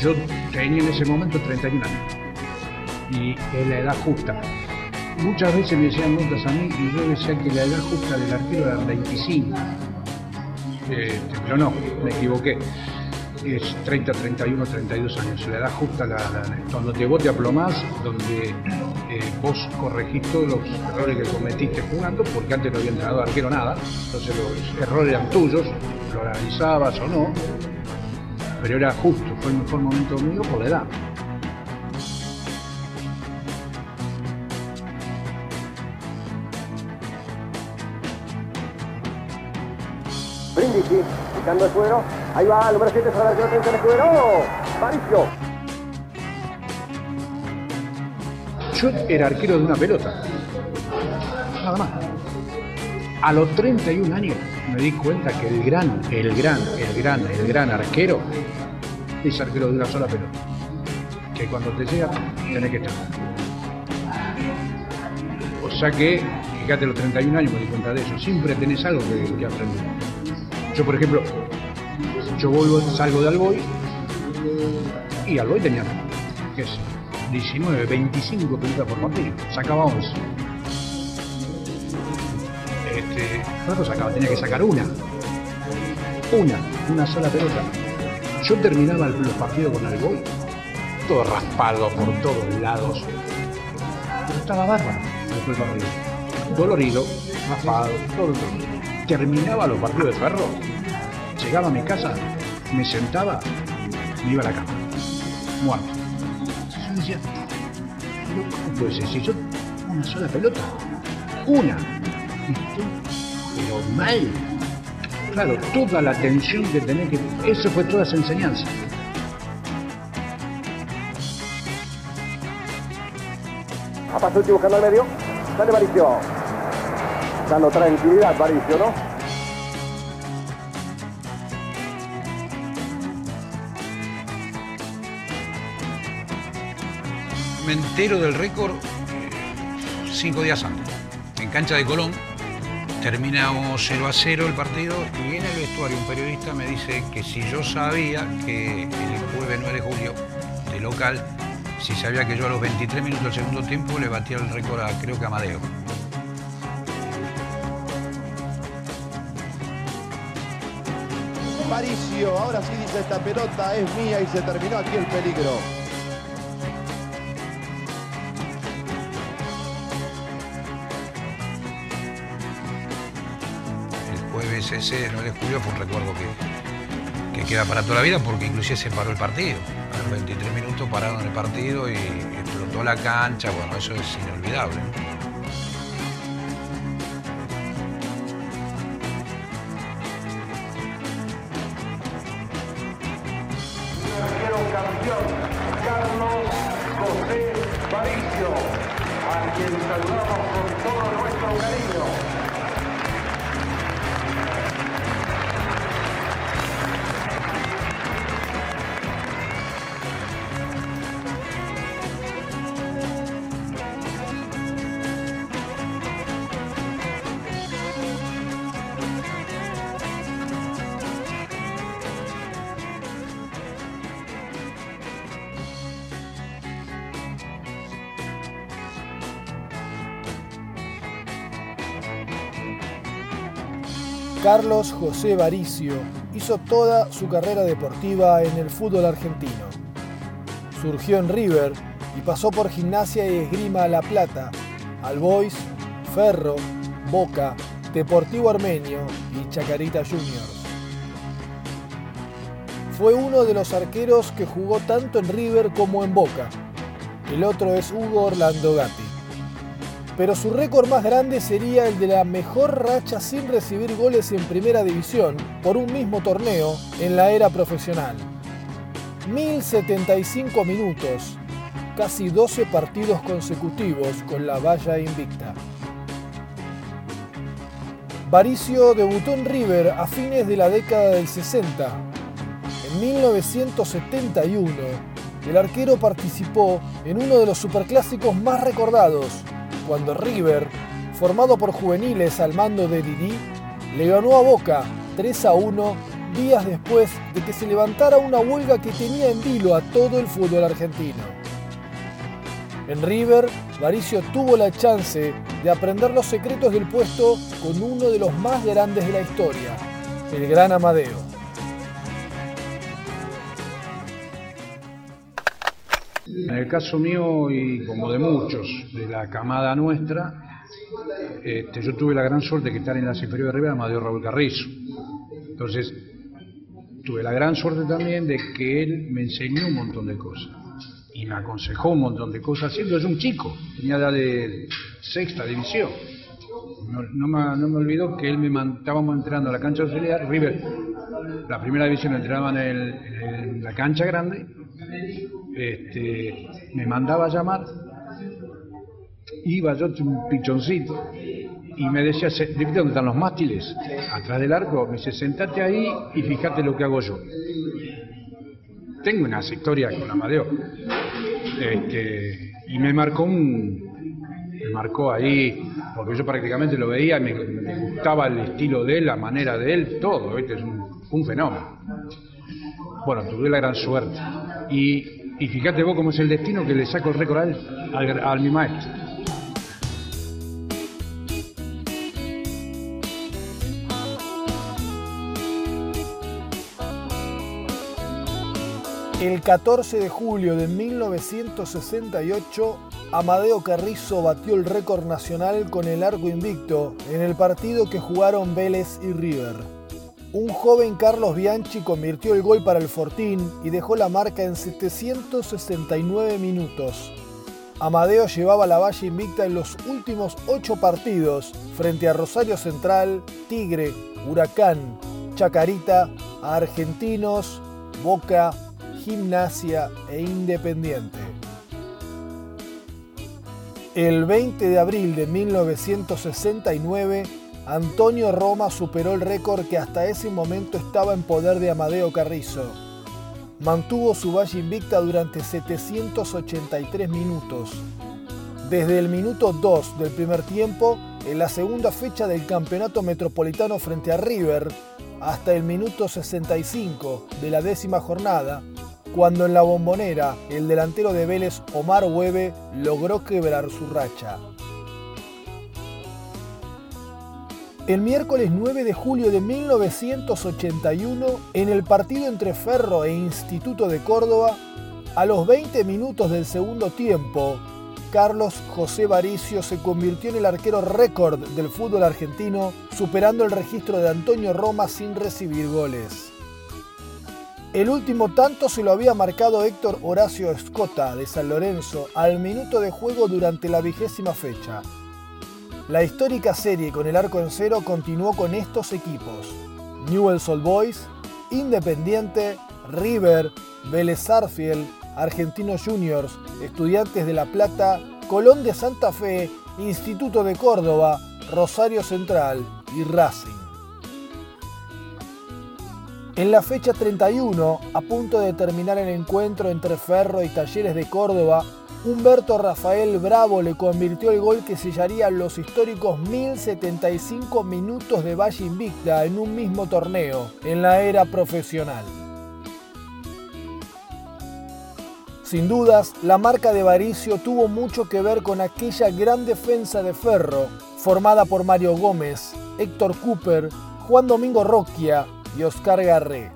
Yo tenía en ese momento 31 años y es la edad justa. Muchas veces me decían notas a mí y yo decía que la edad justa del arquero era 25. Este, pero no, me equivoqué. Es 30, 31, 32 años. La edad justa, la, cuando te vos te aplomás, donde eh, vos corregís todos los errores que cometiste jugando, porque antes no había entrenado arquero nada, entonces los errores eran tuyos, lo analizabas o no, pero era justo, fue el mejor momento mío por la edad. Brindisi, picando el suero. Ahí va, el número 7, Salvador, que no el suero. Maricio. Yo era arquero de una pelota. Nada más. A los 31 años me di cuenta que el gran, el gran, el gran, el gran arquero es arquero de una sola pelota. Que cuando te llega, tenés que estar. O sea que, fíjate, a los 31 años me di cuenta de eso. Siempre tenés algo que, que aprender. Yo, por ejemplo, yo vuelvo, salgo de Alboy y Alboy tenía, qué sé, 19, 25 pelotas por partido, sacaba 11. Tenía que sacar una. Una, una sola pelota. Yo terminaba los partidos con Alboy, todo raspado por todos lados. Pero estaba bárbaro después del partido. Dolorido, raspado, todo, terminaba los partidos de ferro, llegaba a mi casa, me sentaba, me iba a la cama, muerto. Yo decía, ¿cómo puede ser? Si yo una sola pelota, una, y pero mal. Claro, toda la tensión que tenés que. Eso fue toda esa enseñanza. A Pasucci buscando al medio. Dale Maricio. Dando tranquilidad, Maricio, ¿no? Me entero del récord eh, cinco días antes. En cancha de Colón. Terminamos 0 a 0 el partido y en el vestuario un periodista me dice que si yo sabía que el jueves 9 de julio de local, si sabía que yo a los 23 minutos del segundo tiempo le batía el récord a creo que Amadeo. Paricio, ahora sí dice esta pelota es mía y se terminó aquí el peligro. Ese 9 de julio fue un recuerdo que, que queda para toda la vida porque inclusive se paró el partido. A los 23 minutos pararon el partido y explotó la cancha, bueno, eso es inolvidable. Carlos José Paricio, a quien saludamos con todo nuestro cariño. Carlos José Varicio hizo toda su carrera deportiva en el fútbol argentino. Surgió en River y pasó por Gimnasia y Esgrima La Plata, Albois, Ferro, Boca, Deportivo Armenio y Chacarita Juniors. Fue uno de los arqueros que jugó tanto en River como en Boca. El otro es Hugo Orlando Gatti pero su récord más grande sería el de la mejor racha sin recibir goles en primera división por un mismo torneo en la era profesional. 1075 minutos, casi 12 partidos consecutivos con la valla invicta. Varicio debutó en River a fines de la década del 60. En 1971, el arquero participó en uno de los superclásicos más recordados, cuando River, formado por juveniles al mando de Didi, le ganó a Boca 3 a 1 días después de que se levantara una huelga que tenía en vilo a todo el fútbol argentino. En River, Varicio tuvo la chance de aprender los secretos del puesto con uno de los más grandes de la historia, el gran Amadeo. En el caso mío y como de muchos de la camada nuestra, este, yo tuve la gran suerte de estar en las inferiores de River Amadeo Raúl Carrizo. Entonces, tuve la gran suerte también de que él me enseñó un montón de cosas y me aconsejó un montón de cosas siendo yo un chico, tenía edad de sexta división. No, me, no me olvido que él me man- estábamos entrenando a la cancha auxiliar, River, la primera división entrenaban en, en la cancha grande, este, me mandaba a llamar, iba yo un pichoncito y me decía, "Se- ¿viste dónde están los mástiles? Atrás del arco, me dice, sentate ahí y fíjate lo que hago yo. Tengo unas historias con Amadeo. Este, y me marcó un. Me marcó ahí, porque yo prácticamente lo veía, me, me gustaba el estilo de él, la manera de él, todo, ¿viste? Es un, un fenómeno. Bueno, tuve la gran suerte. Y, y fíjate vos cómo es el destino que le saco el récord a él, al, mi maestro. El 14 de julio de 1968, Amadeo Carrizo batió el récord nacional con el arco invicto en el partido que jugaron Vélez y River. Un joven Carlos Bianchi convirtió el gol para el Fortín y dejó la marca en 769 minutos. Amadeo llevaba la valla invicta en los últimos ocho partidos frente a Rosario Central, Tigre, Huracán, Chacarita, Argentinos, Boca, Gimnasia e Independiente. El 20 de abril de 1969, Antonio Roma superó el récord que hasta ese momento estaba en poder de Amadeo Carrizo. Mantuvo su valla invicta durante 783 minutos. Desde el minuto 2 del primer tiempo, en la segunda fecha del Campeonato Metropolitano frente a River, hasta el minuto 65 de la décima jornada, cuando en la bombonera el delantero de Vélez Omar Hueve logró quebrar su racha. El miércoles 9 de julio de 1981, en el partido entre Ferro e Instituto de Córdoba, a los 20 minutos del segundo tiempo, Carlos José Varicio se convirtió en el arquero récord del fútbol argentino, superando el registro de Antonio Roma sin recibir goles. El último tanto se lo había marcado Héctor Horacio Escota de San Lorenzo al minuto de juego durante la vigésima fecha. La histórica serie con el arco en cero continuó con estos equipos: Newell's Old Boys, Independiente, River, Vélez Sarsfield, Argentinos Juniors, Estudiantes de La Plata, Colón de Santa Fe, Instituto de Córdoba, Rosario Central y Racing. En la fecha 31, a punto de terminar el encuentro entre Ferro y Talleres de Córdoba, Humberto Rafael Bravo le convirtió el gol que sellaría los históricos 1075 minutos de Valle Invicta en un mismo torneo, en la era profesional. Sin dudas, la marca de Varicio tuvo mucho que ver con aquella gran defensa de Ferro, formada por Mario Gómez, Héctor Cooper, Juan Domingo Roquia y Oscar Garré.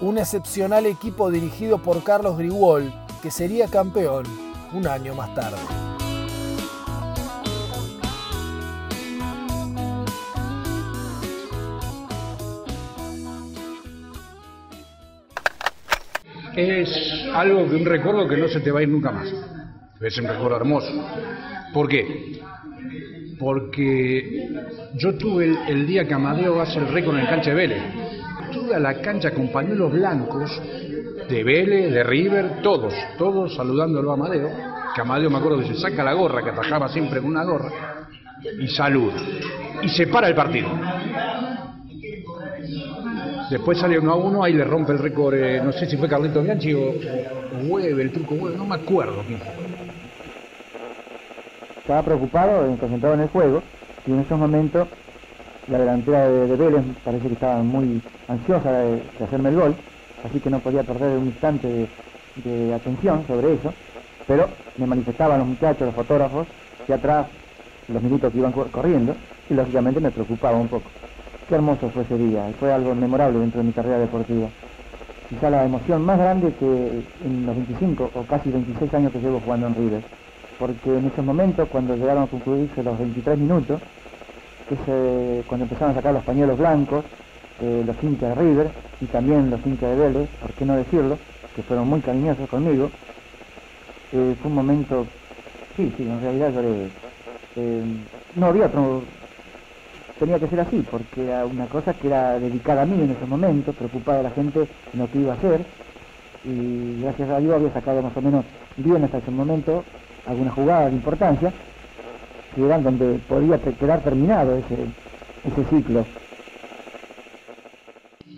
Un excepcional equipo dirigido por Carlos Grigol, que sería campeón un año más tarde. Es algo que un recuerdo que no se te va a ir nunca más. Es un recuerdo hermoso. ¿Por qué? Porque yo tuve el, día que Amadeo hace el récord en el cancha de Vélez. Tuve la cancha con pañuelos blancos de Vélez, de River, todos, todos saludándolo a Amadeo. Que Amadeo me acuerdo que se saca la gorra, que atajaba siempre con una gorra, y saluda. Y se para el partido. Después sale uno a uno, ahí le rompe el récord, eh, no sé si fue Carlito Bianchi o, Hueve, el truco Hueve, no me acuerdo. Estaba preocupado, eh, concentrado en el juego, y en esos momentos la delantera de, Vélez parece que estaba muy ansiosa de, hacerme el gol, así que no podía perder un instante de, atención sobre eso, pero me manifestaban los muchachos, los fotógrafos, de atrás los minutos que iban corriendo, y lógicamente me preocupaba un poco. Qué hermoso fue ese día, fue algo memorable dentro de mi carrera deportiva. Quizá la emoción más grande que en los 25 o casi 26 años que llevo jugando en River. Porque en esos momentos, cuando llegaron a concluirse los 23 minutos, cuando empezaron a sacar los pañuelos blancos, eh, los hinchas de River y también los hinchas de Vélez, por qué no decirlo, que fueron muy cariñosos conmigo, eh, fue un momento, sí, sí, en realidad lloré. Eh, no había otro, tenía que ser así, porque era una cosa que era dedicada a mí en ese momento, preocupada de la gente en lo que iba a hacer, y gracias a Dios había sacado más o menos bien hasta ese momento alguna jugada de importancia, que eran donde podía quedar terminado ese ciclo.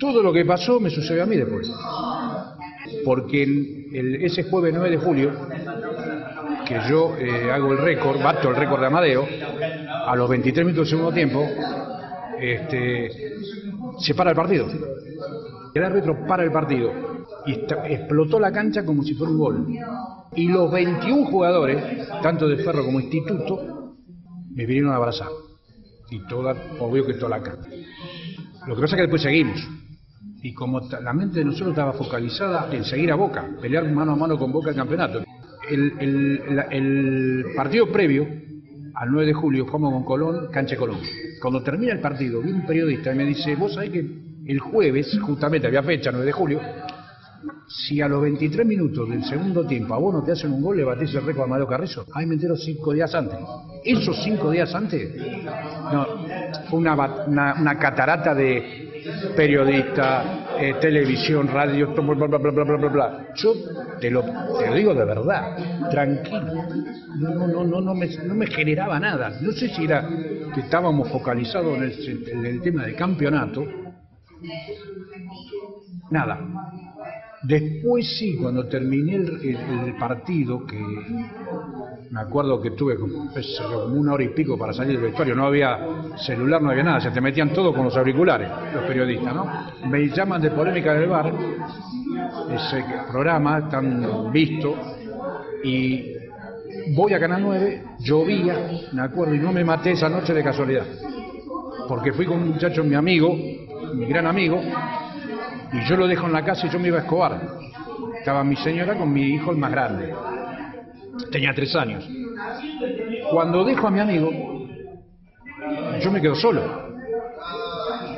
Todo lo que pasó me sucedió a mí después. Porque ese jueves 9 de julio, que yo eh, hago el récord, bato el récord de Amadeo, a los 23 minutos del segundo tiempo, este, se para el partido. El árbitro para el partido y explotó la cancha como si fuera un gol. Y los 21 jugadores, tanto de Ferro como Instituto, me vinieron a abrazar. Y toda, obvio que toda la cancha. Lo que pasa es que después seguimos. Y como la mente de nosotros estaba focalizada en seguir a Boca, pelear mano a mano con Boca el campeonato. El, partido previo al 9 de julio jugamos con Colón, cancha Colón. Cuando termina el partido, vi un periodista y me dice, vos sabés que el jueves, justamente había fecha, 9 de julio, si a los 23 minutos del segundo tiempo a vos no te hacen un gol, le batís el récord a Mario Carrizo. Ahí me entero cinco días antes. Esos cinco días antes, no, fue una, una, catarata de periodistas, eh, televisión, radio, bla, bla, bla, bla, bla, bla, Yo te lo, te digo de verdad, tranquilo. No, no, no, no, me, no me generaba nada. No sé si era que estábamos focalizados en el tema del campeonato. Nada Después sí, cuando terminé el, partido, que me acuerdo que tuve como, una hora y pico para salir del vestuario, no había celular, no había nada, se te metían todo con los auriculares, los periodistas, ¿no? Me llaman de Polémica del Bar, ese programa tan visto, y voy a Canal 9, llovía, me acuerdo, y no me maté esa noche de casualidad, porque fui con un muchacho, mi amigo, mi gran amigo, y yo lo dejo en la casa y yo me iba a escobar. Estaba mi señora con mi hijo el más grande. Tenía tres años. Cuando dejo a mi amigo, yo me quedo solo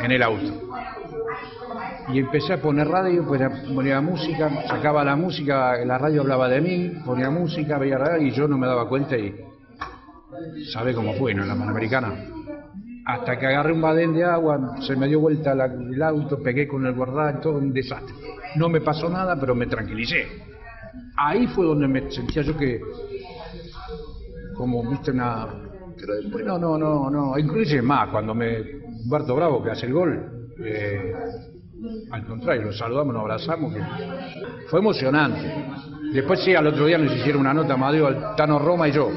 en el auto. Y empecé a poner radio, pues ponía música, sacaba la música, la radio hablaba de mí, ponía música, veía radio y yo no me daba cuenta y sabe cómo fue, ¿no? En la Panamericana hasta que agarré un badén de agua, se me dio vuelta el auto, pegué con el guardar, todo un desastre. No me pasó nada, pero me tranquilicé. Ahí fue donde me sentía yo que, como viste una... Pero después no, no, no, no, inclusive más, cuando me... Humberto Bravo que hace el gol, eh, al contrario, lo saludamos, nos abrazamos, fue emocionante. Después sí, al otro día nos hicieron una nota Amadeo, Tano Roma y yo,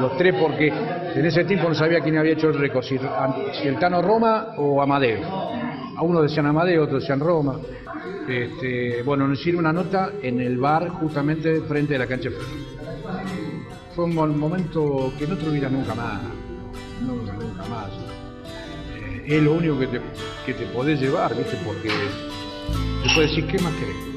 los tres porque en ese tiempo no sabía quién había hecho el récord, si, el Tano Roma o Amadeo. A uno decían Amadeo, otros decían Roma. Este, bueno, nos hicieron una nota en el bar justamente frente de la cancha Fue un momento que no te olvidas nunca más, no nunca más. Eh, es lo único que te, que te podés llevar, ¿viste? Porque después decir, ¿qué más querés?